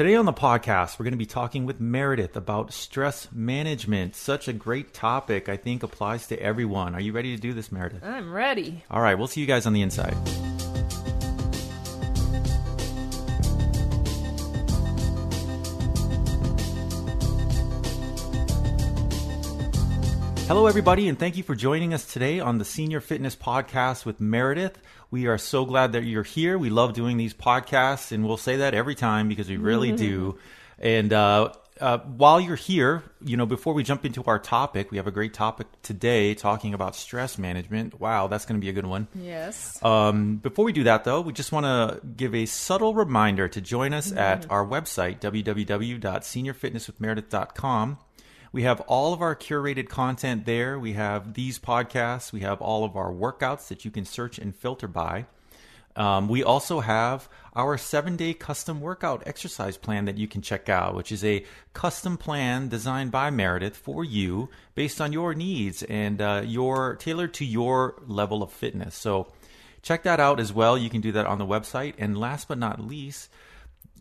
Today on the podcast, we're going to be talking with Meredith about stress management. Such a great topic, I think applies to everyone. Are you ready to do this, Meredith? I'm ready. All right, we'll see you guys on the inside. Hello, everybody, and thank you for joining us today on the Senior Fitness Podcast with Meredith. We are so glad that you're here. We love doing these podcasts, and we'll say that every time because we really do. And uh, uh, while you're here, you know, before we jump into our topic, we have a great topic today talking about stress management. Wow, that's going to be a good one. Yes. Um, before we do that, though, we just want to give a subtle reminder to join us at our website, www.seniorfitnesswithmeredith.com. We have all of our curated content there. We have these podcasts. We have all of our workouts that you can search and filter by. Um, we also have our seven day custom workout exercise plan that you can check out, which is a custom plan designed by Meredith for you based on your needs and uh, your tailored to your level of fitness. So check that out as well. You can do that on the website. And last but not least,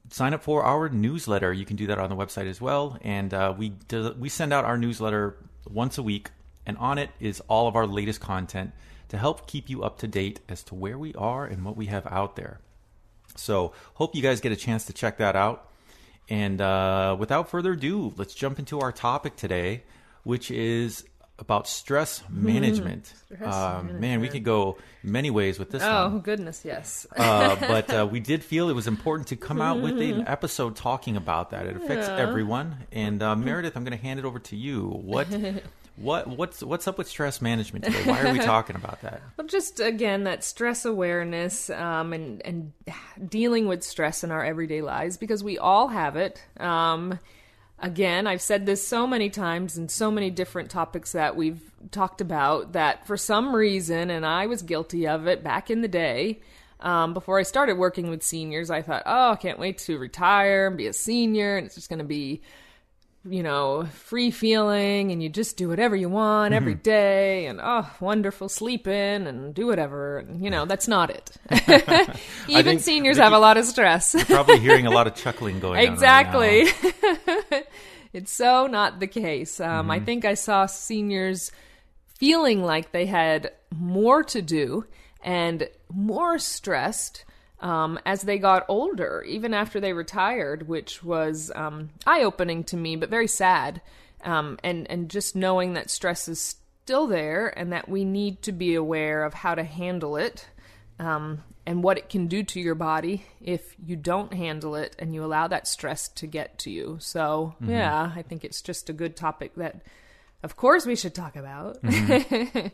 sign up for our newsletter. You can do that on the website as well. And uh, we do, we send out our newsletter once a week, and on it is all of our latest content to help keep you up to date as to where we are and what we have out there. So hope you guys get a chance to check that out. And uh, without further ado, let's jump into our topic today, which is about stress management. Stress uh, Man, we could go many ways with this one Oh goodness, yes. uh, but uh, we did feel it was important to come out with an episode talking about that. It affects Yeah. everyone. And uh, Meredith, I'm going to hand it over to you. What, what, what's, what's up with stress management today? Why are we talking about that? well, just again that stress awareness um, and and dealing with stress in our everyday lives because we all have it. Um, again, I've said this so many times in so many different topics that we've talked about that for some reason, and I was guilty of it back in the day. Um, before I started working with seniors, I thought, oh, I can't wait to retire and be a senior, and it's just going to be you know, free feeling and you just do whatever you want every Mm-hmm. day and oh, wonderful sleeping and do whatever. And, you know, that's not it. Even seniors have a lot of stress. Probably hearing a lot of chuckling going on. exactly. now. it's so not the case. Um, Mm-hmm. I think I saw seniors feeling like they had more to do and more stressed um, as they got older, even after they retired, which was um, eye opening to me, but very sad. Um, and, and just knowing that stress is still there and that we need to be aware of how to handle it um, and what it can do to your body if you don't handle it and you allow that stress to get to you. So, mm-hmm. yeah, I think it's just a good topic that, of course, we should talk about. Mm-hmm.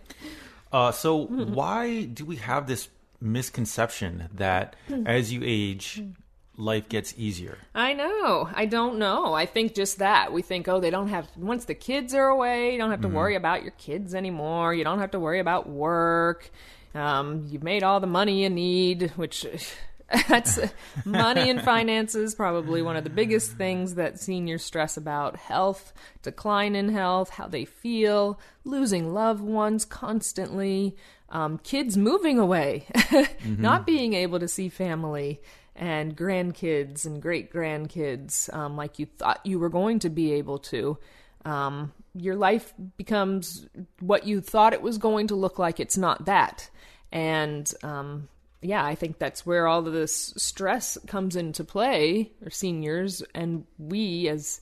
Uh, so mm-hmm. why do we have this misconception that hmm. as you age, hmm. life gets easier? I know. I don't know. I think just that. We think, oh, they don't have, once the kids are away, you don't have to worry about your kids anymore. You don't have to worry about work. Um, you've made all the money you need, which that's money and finances, probably one of the biggest things that seniors stress about health, decline in health, how they feel, losing loved ones constantly, um, kids moving away, not being able to see family and grandkids and great grandkids um, like you thought you were going to be able to. Um, your life becomes what you thought it was going to look like. It's not that. And um, yeah, I think that's where all of this stress comes into play, or seniors, and we as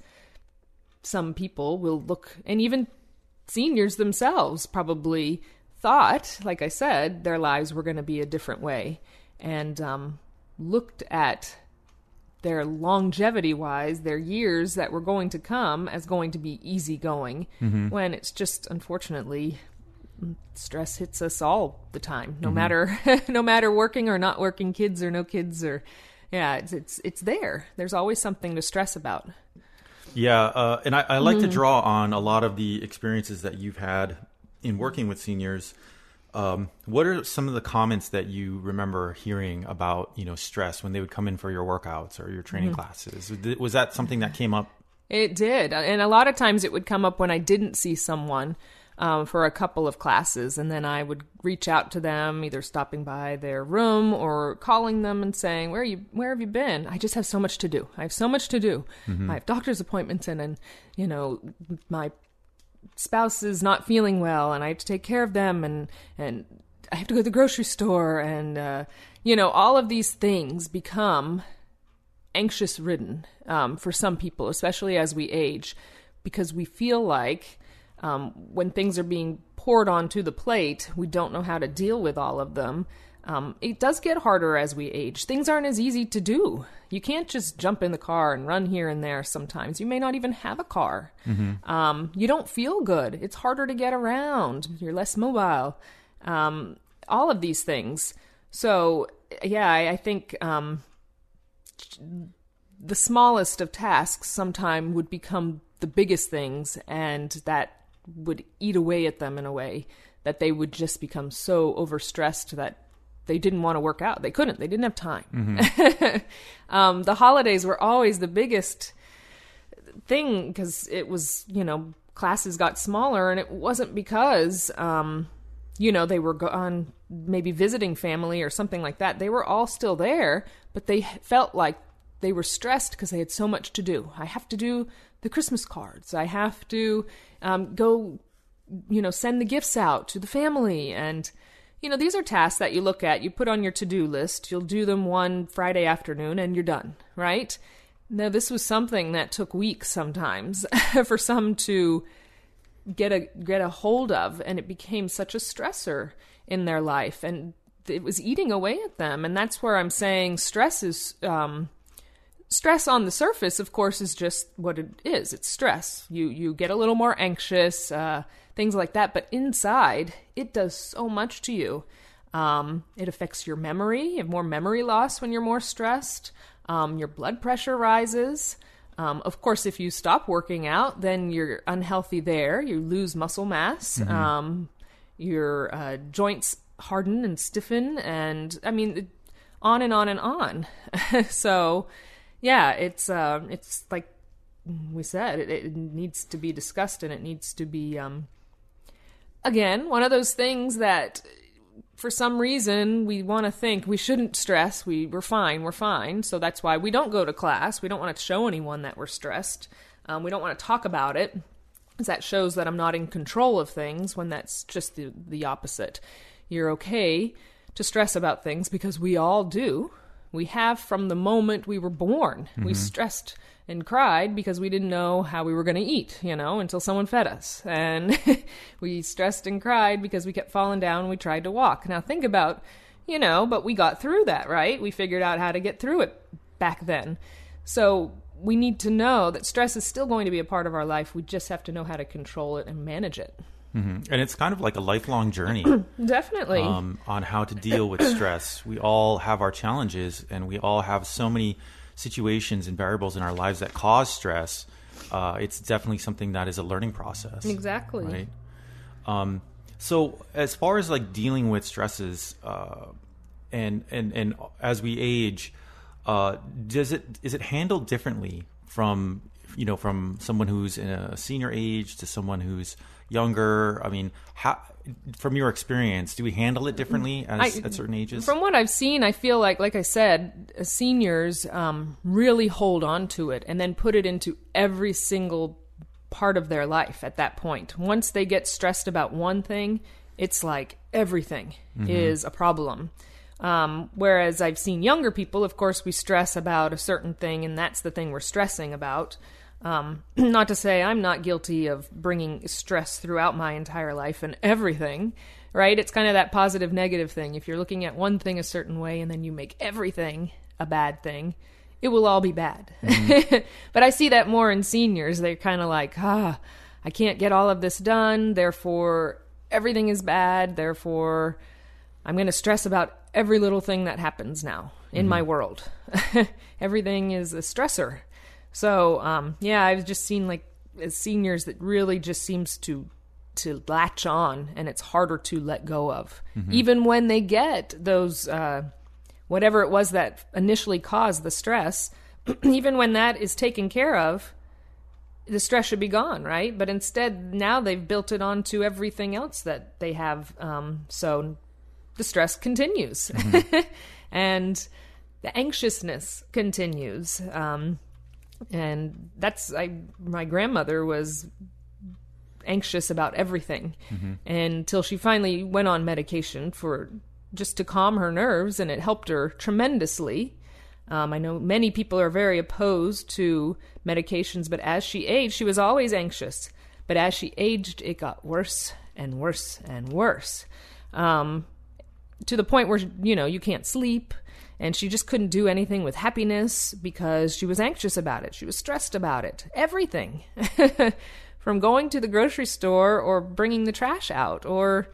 some people will look, and even seniors themselves probably thought, like I said, their lives were going to be a different way, and um, looked at their longevity wise, their years that were going to come as going to be easygoing, when it's just unfortunately stress hits us all the time, no matter no matter working or not working, kids or no kids or yeah, it's it's it's there. There's always something to stress about. Yeah, uh, and I, I like to draw on a lot of the experiences that you've had in working with seniors. Um, what are some of the comments that you remember hearing about, you know, stress when they would come in for your workouts or your training classes? Was that something that came up? It did. And a lot of times it would come up when I didn't see someone um, for a couple of classes, and then I would reach out to them, either stopping by their room or calling them and saying, "Where are you? Where have you been? I just have so much to do. I have so much to do. I have doctor's appointments, and and you know my spouse is not feeling well, and I have to take care of them, and and I have to go to the grocery store, and uh, you know all of these things become anxious ridden um, for some people, especially as we age, because we feel like um, when things are being poured onto the plate, we don't know how to deal with all of them. Um, it does get harder as we age. Things aren't as easy to do. You can't just jump in the car and run here and there sometimes. You may not even have a car. Um, you don't feel good. It's harder to get around. You're less mobile. Um, all of these things. So, yeah, I, I think um, the smallest of tasks sometime would become the biggest things and that would eat away at them in a way that they would just become so overstressed that they didn't want to work out. They couldn't. They didn't have time. Um, the holidays were always the biggest thing because it was you know classes got smaller and it wasn't because um, you know they were gone maybe visiting family or something like that. They were all still there but they felt like they were stressed because they had so much to do. I have to do the christmas cards. I have to um, go you know send the gifts out to the family. And you know these are tasks that you look at you put on your to-do list you'll do them one friday afternoon and you're done right? Now this was something that took weeks sometimes for some to get a get a hold of and it became such a stressor in their life. And it was eating away at them. And that's where i'm saying stress is um, stress on the surface of course is just what it is. It's stress. You you get a little more anxious uh, things like that. But inside it does so much to you. Um, it affects your memory you have more memory loss when you're more stressed. Um, your blood pressure rises. Um, of course, if you stop working out, then you're unhealthy there. You lose muscle mass. Um, your uh, joints harden and stiffen, and I mean, on and on and on. so, yeah, it's uh, it's like we said, it, it needs to be discussed and it needs to be um, again one of those things that for some reason we want to think we shouldn't stress we we're fine we're fine. So that's why we don't go to class. We don't want to show anyone that we're stressed. Um, we don't want to talk about it. 'cause that shows that i'm not in control of things when that's just the, the opposite. You're okay to stress about things because we all do we have from the moment we were born we mm-hmm. stressed and cried because we didn't know how we were going to eat, you know, until someone fed us. And we stressed and cried because we kept falling down and we tried to walk. Now think about, you know, but we got through that, right? We figured out how to get through it back then. So we need to know that stress is still going to be a part of our life. We just have to know how to control it and manage it. And it's kind of like a lifelong journey Definitely. um, on how to deal with stress. We all have our challenges, and we all have so many situations and variables in our lives that cause stress. Uh, it's definitely something that is a learning process. exactly. Right. Um, so as far as like dealing with stresses, uh, and and and as we age, uh, does it is it handled differently from you know from someone who's in a senior age to someone who's younger? I mean, how from your experience, do we handle it differently as, I- at certain ages? From what I've seen, I feel like, like I said, seniors um, really hold on to it and then put it into every single part of their life at that point. Once they get stressed about one thing, it's like everything is a problem. Um, whereas I've seen younger people, of course, we stress about a certain thing, and that's the thing we're stressing about. Um, not to say I'm not guilty of bringing stress throughout my entire life and everything, right? It's kind of that positive negative thing. If you're looking at one thing a certain way and then you make everything a bad thing, it will all be bad. but I see that more in seniors. They're kind of like, ah, I can't get all of this done, therefore everything is bad, therefore I'm going to stress about every little thing that happens now in my world. Everything is a stressor. So, um, yeah, I've just seen like as seniors that really just seems to to latch on, and it's harder to let go of, even when they get those uh, whatever it was that initially caused the stress. even when that is taken care of, the stress should be gone, right? But instead, now they've built it onto everything else that they have. Um, so the stress continues, and the anxiousness continues. Um, and that's I. My grandmother was anxious about everything until she finally went on medication for just to calm her nerves, and it helped her tremendously. Um, I know many people are very opposed to medications, but as she aged, she was always anxious. But as she aged, it got worse and worse and worse. Um, to the point where you know you can't sleep and she just couldn't do anything with happiness because she was anxious about it. She was stressed about it. Everything. From going to the grocery store or bringing the trash out or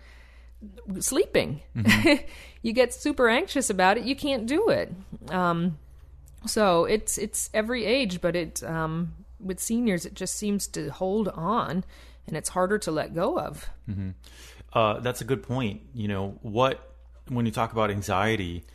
sleeping. You get super anxious about it. You can't do it. Um, so it's it's every age but it um, with seniors it just seems to hold on and it's harder to let go of. Uh, that's a good point. You know, what, when you talk about anxiety,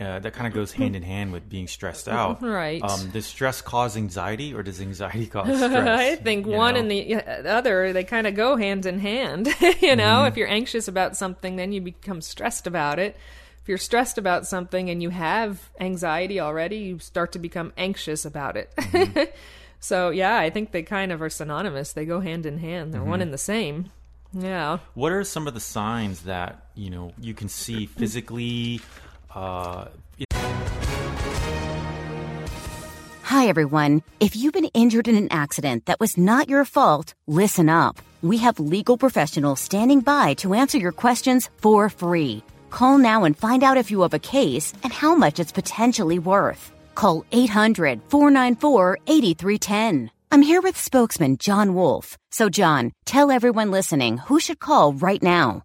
uh, that kind of goes hand in hand with being stressed out. Right. Um, does stress cause anxiety or does anxiety cause stress? I think one know? and the other they kind of go hand in hand. you know, if you're anxious about something, then you become stressed about it. If you're stressed about something and you have anxiety already, you start to become anxious about it. so yeah, I think they kind of are synonymous. They go hand in hand. They're one and the same. Yeah. What are some of the signs that, you know, you can see physically? Uh, Hi, everyone. If you've been injured in an accident that was not your fault, listen up. We have legal professionals standing by to answer your questions for free. Call now and find out if you have a case and how much it's potentially worth. Call 800 494 8310. I'm here with spokesman John Wolf. So, John, tell everyone listening who should call right now.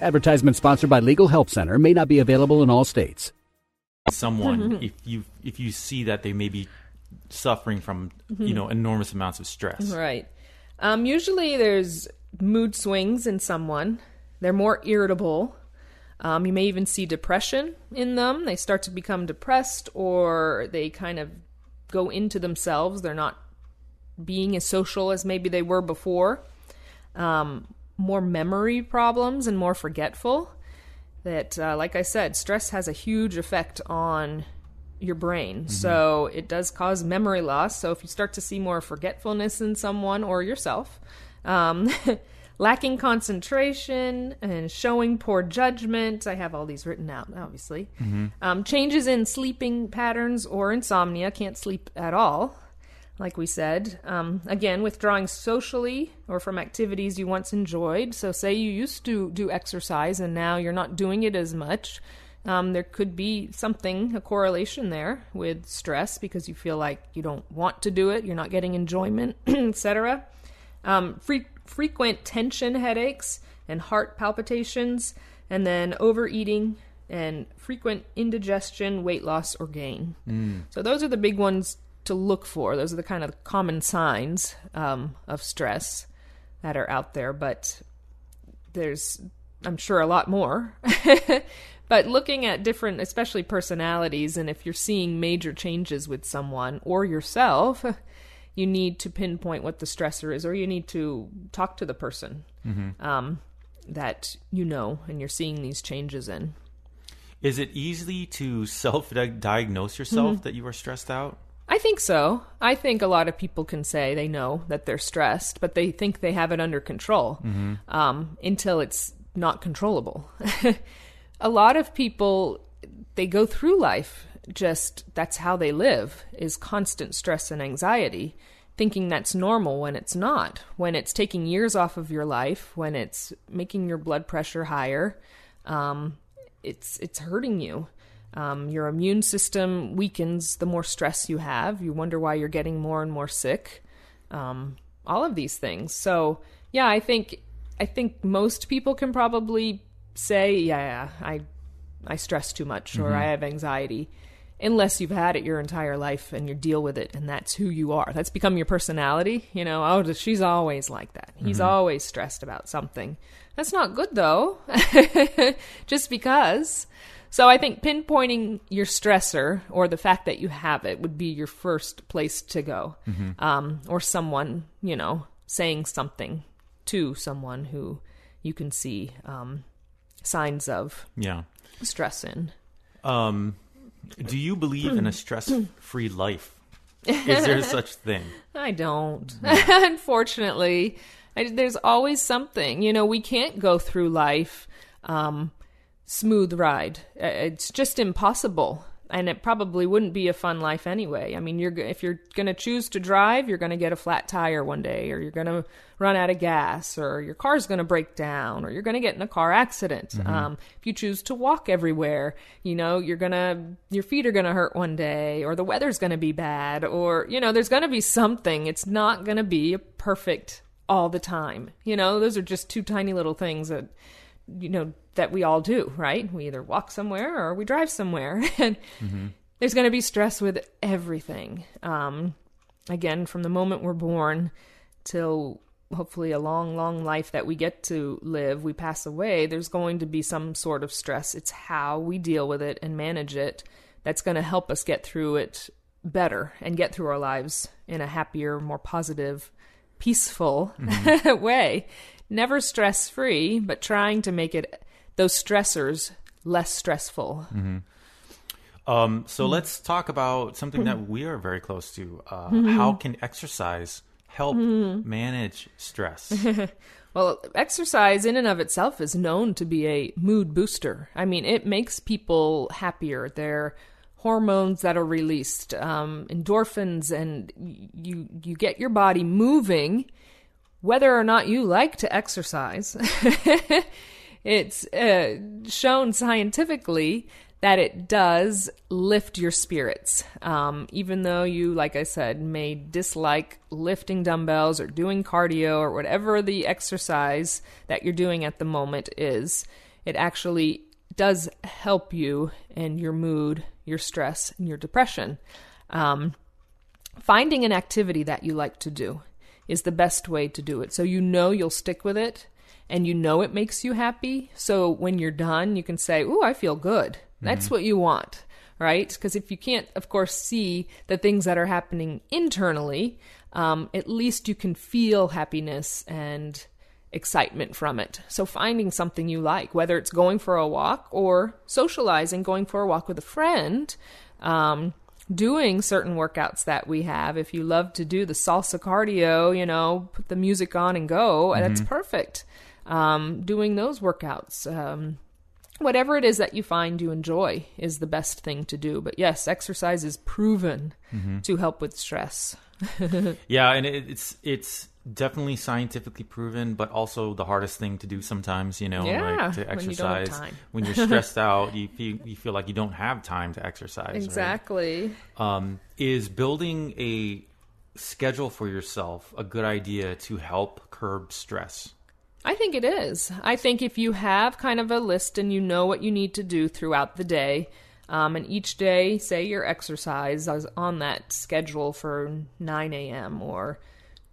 Advertisement sponsored by Legal Help Center may not be available in all states. someone if you if you see that they may be suffering from you know enormous amounts of stress Right. Um, usually there's mood swings in someone. They're more irritable. Um, you may even see depression in them. They start to become depressed or they kind of go into themselves. They're not being as social as maybe they were before. Um, more memory problems and more forgetful. That, uh, like I said, stress has a huge effect on your brain. So it does cause memory loss. So if you start to see more forgetfulness in someone or yourself, um, lacking concentration and showing poor judgment, I have all these written out, obviously. Um, changes in sleeping patterns or insomnia, can't sleep at all. Like we said, um, again, withdrawing socially or from activities you once enjoyed. So, say you used to do exercise and now you're not doing it as much. Um, there could be something, a correlation there with stress because you feel like you don't want to do it, you're not getting enjoyment, etc. Um, fre- frequent tension headaches and heart palpitations, and then overeating and frequent indigestion, weight loss, or gain. So, those are the big ones to look for. Those are the kind of common signs um, of stress that are out there, but there's, I'm sure, a lot more. but looking at different, especially personalities, and if you're seeing major changes with someone or yourself, you need to pinpoint what the stressor is, or you need to talk to the person um, that you know and you're seeing these changes in. is it easy to self-diagnose yourself that you are stressed out I think so. I think a lot of people can say they know that they're stressed, but they think they have it under control um, until it's not controllable. a lot of people, they go through life just that's how they live is constant stress and anxiety, thinking that's normal when it's not. When it's taking years off of your life, when it's making your blood pressure higher, um, it's it's hurting you. Um, your immune system weakens the more stress you have. You wonder why you're getting more and more sick. Um, all of these things. So yeah, I think I think most people can probably say, yeah, I I stress too much or I have anxiety. Unless you've had it your entire life and you deal with it, and that's who you are. That's become your personality. You know, oh, she's always like that. He's always stressed about something. That's not good, though, just because. So I think pinpointing your stressor or the fact that you have it would be your first place to go. Um, or someone, you know, saying something to someone who you can see um, signs of Yeah. stress in. Um, do you believe in a stress-free life? Is there such thing? I don't. Unfortunately, I, there's always something. You know, we can't go through life um, smooth ride. Uh, It's just impossible, and it probably wouldn't be a fun life anyway. I mean, you're if you're going to choose to drive, you're going to get a flat tire one day, or you're going to run out of gas, or your car's going to break down, or you're going to get in a car accident. Um, if you choose to walk everywhere, you know, you're gonna your feet are going to hurt one day, or the weather's going to be bad, or you know, there's going to be something. It's not going to be perfect all the time. You know, those are just two tiny little things that you know that we all do, right? We either walk somewhere or we drive somewhere, and there's going to be stress with everything. Um, again, from the moment we're born till hopefully a long, long life that we get to live, we pass away. There's going to be some sort of stress. It's how we deal with it and manage it that's going to help us get through it better and get through our lives in a happier, more positive, peaceful way. Never stress free, but trying to make it those stressors less stressful. Um, Mm. so let's talk about something that we are very close to. Uh, Mm-hmm. How can exercise help manage stress? Well, exercise in and of itself is known to be a mood booster. I mean, it makes people happier. There are hormones that are released, um, endorphins, and you you get your body moving, whether or not you like to exercise. it's uh, shown scientifically that it does lift your spirits. Um, even though you, like I said, may dislike lifting dumbbells or doing cardio or whatever the exercise that you're doing at the moment is, it actually does help you in your mood, your stress, and your depression. Um, finding an activity that you like to do is the best way to do it. So you know you'll stick with it and you know it makes you happy. So when you're done, you can say, Ooh, I feel good. That's what you want, right? Because if you can't, of course, see the things that are happening internally, um, at least you can feel happiness and excitement from it. So finding something you like, whether it's going for a walk or socializing, going for a walk with a friend, um, doing certain workouts that we have. If you love to do the salsa cardio, you know, put the music on and go, that's perfect. Um, doing those workouts. Um, whatever it is that you find you enjoy is the best thing to do. But yes, exercise is proven to help with stress. yeah, and it, it's it's definitely scientifically proven, but also the hardest thing to do sometimes. You know, Yeah, like to exercise when, you are stressed out. You feel you feel like you don't have time to exercise. right? Exactly. um, is building a schedule for yourself a good idea to help curb stress? I think it is. I think if you have kind of a list and you know what you need to do throughout the day, um, and each day, say your exercise is on that schedule for 9 a.m. or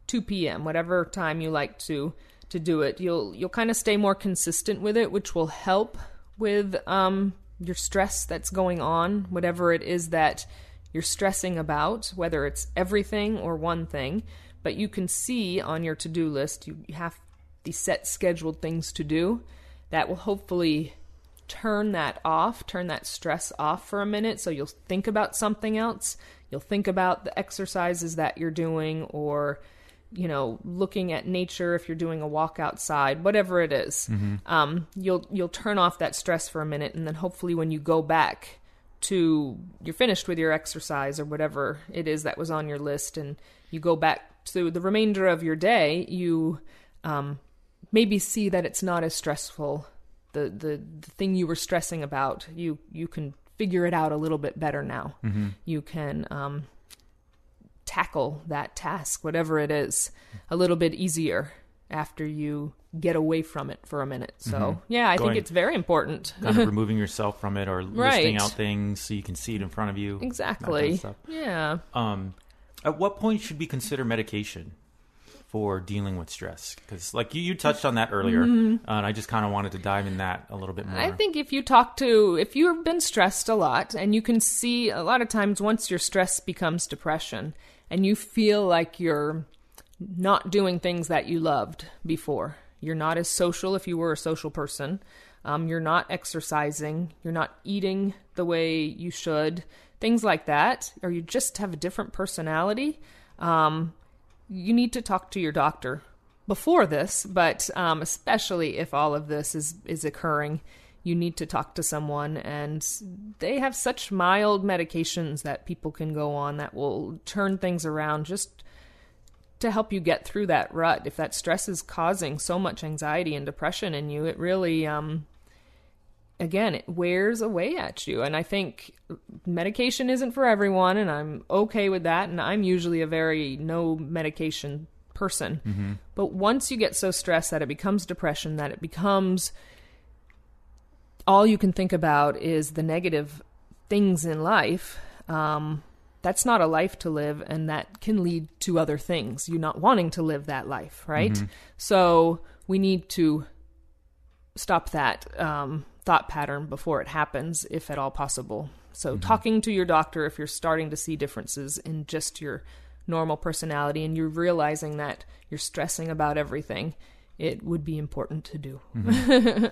2 p.m., whatever time you like to to do it, you'll you'll kind of stay more consistent with it, which will help with um, your stress that's going on, whatever it is that you're stressing about, whether it's everything or one thing. But you can see on your to do list, you have these set scheduled things to do that will hopefully turn that off, turn that stress off for a minute. So you'll think about something else. You'll think about the exercises that you're doing or, you know, looking at nature if you're doing a walk outside, whatever it is. Um, you'll you'll turn off that stress for a minute and then hopefully when you go back to you're finished with your exercise or whatever it is that was on your list and you go back to the remainder of your day, you um, maybe see that it's not as stressful. The, the the thing you were stressing about, you you can figure it out a little bit better now. You can um, tackle that task, whatever it is, a little bit easier after you get away from it for a minute. So, yeah, I Going- think it's very important. kind of removing yourself from it or listing out things so you can see it in front of you. that kind of exactly. Yeah. Um, at what point should we consider medication for dealing with stress? Because, like you, you touched on that earlier, uh, and I just kind of wanted to dive in that a little bit more. Mm-hmm. I think if you talk to, if you've been stressed a lot, and you can see a lot of times once your stress becomes depression, and you feel like you're not doing things that you loved before, you're not as social if you were a social person, um, you're not exercising, you're not eating the way you should, things like that, or you just have a different personality. Um, you need to talk to your doctor before this, but um, especially if all of this is is occurring, you need to talk to someone, and they have such mild medications that people can go on that will turn things around just to help you get through that rut. If that stress is causing so much anxiety and depression in you, it really um, again, it wears away at you. And I think medication isn't for everyone, and I'm okay with that. And I'm usually a very no medication person. But once you get so stressed that it becomes depression, that it becomes all you can think about is the negative things in life, um, that's not a life to live, and that can lead to other things. You not wanting to live that life, right? So we need to stop that um, thought pattern before it happens, if at all possible. So, talking to your doctor if you're starting to see differences in just your normal personality and you're realizing that you're stressing about everything, it would be important to do.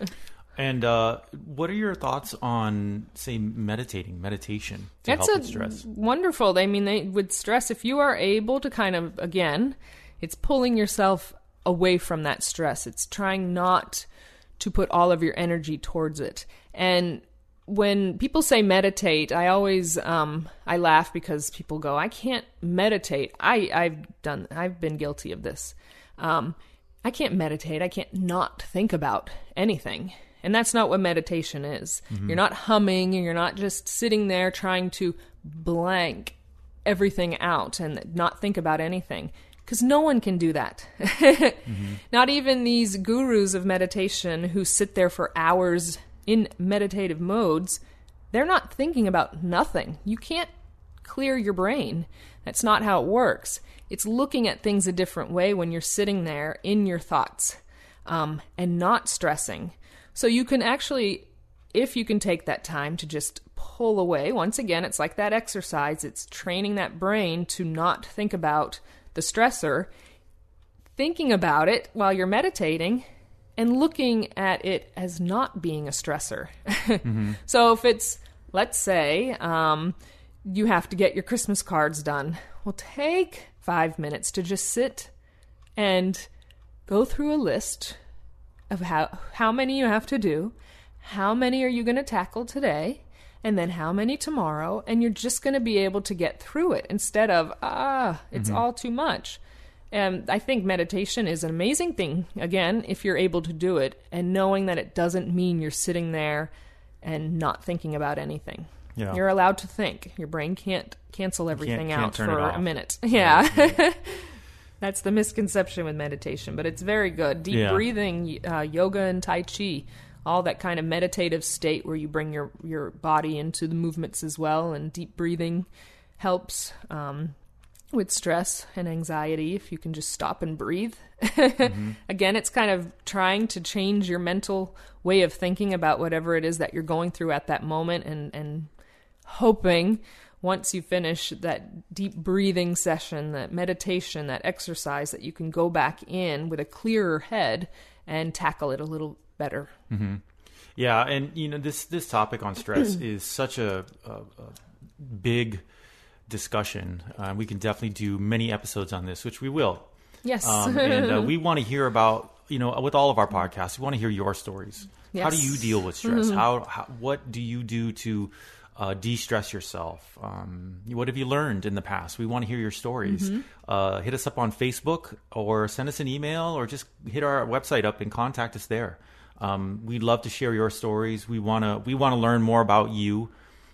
and uh, what are your thoughts on, say, meditating, meditation to That's help with stress? wonderful. I mean, they, with stress, if you are able to kind of again, it's pulling yourself away from that stress. It's trying not to put all of your energy towards it. And when people say meditate, I always um, I laugh because people go, "I can't meditate." I I've done I've been guilty of this. Um, I can't meditate. I can't not think about anything. And that's not what meditation is. You're not humming and you're not just sitting there trying to blank everything out and not think about anything. Because no one can do that. Not even these gurus of meditation who sit there for hours in meditative modes. They're not thinking about nothing. You can't clear your brain. That's not how it works. It's looking at things a different way when you're sitting there in your thoughts um, and not stressing. So you can actually, if you can take that time to just pull away, once again, it's like that exercise. It's training that brain to not think about the stressor, thinking about it while you're meditating and looking at it as not being a stressor. So if it's, let's say, um, you have to get your Christmas cards done, well, take five minutes to just sit and go through a list of how how many you have to do, how many are you going to tackle today, and then how many tomorrow, and you're just going to be able to get through it instead of ah, it's all too much. And I think meditation is an amazing thing, again, if you're able to do it and knowing that it doesn't mean you're sitting there and not thinking about anything. Yeah. You're allowed to think. Your brain can't cancel everything can't out it for a minute. Yeah. That's the misconception with meditation, but it's very good. Deep Yeah. breathing, uh, yoga, and Tai Chi, all that kind of meditative state where you bring your, your body into the movements as well, and deep breathing helps um, with stress and anxiety if you can just stop and breathe. Again, it's kind of trying to change your mental way of thinking about whatever it is that you're going through at that moment and, and hoping once you finish that deep breathing session, that meditation, that exercise, that you can go back in with a clearer head and tackle it a little better. Yeah, and you know this this topic on stress is such a, a, a big discussion. Uh, we can definitely do many episodes on this, which we will. Yes. Um, and uh, we want to hear about you know with all of our podcasts, we want to hear your stories. How do you deal with stress? How, how what do you do to uh, de-stress yourself? Um, what have you learned in the past? We want to hear your stories. Uh, hit us up on Facebook or send us an email or just hit our website up and contact us there. Um, we'd love to share your stories. We want to we want to learn more about you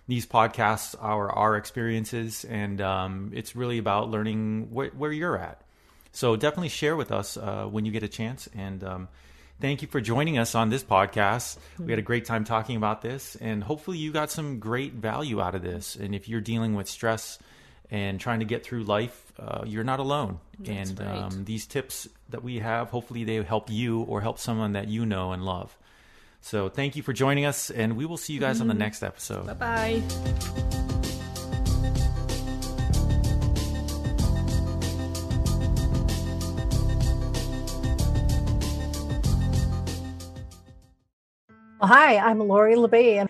these podcasts are our experiences, and um, it's really about learning wh- where you're at. So definitely share with us uh, when you get a chance. And um, thank you for joining us on this podcast. We had a great time talking about this, and hopefully you got some great value out of this. And if you're dealing with stress and trying to get through life, uh, you're not alone. That's and right. um, these tips that we have, hopefully they help you or help someone that you know and love. So thank you for joining us, and we will see you guys on the next episode. Bye. Well, Hi, I'm Lori La Bey, and,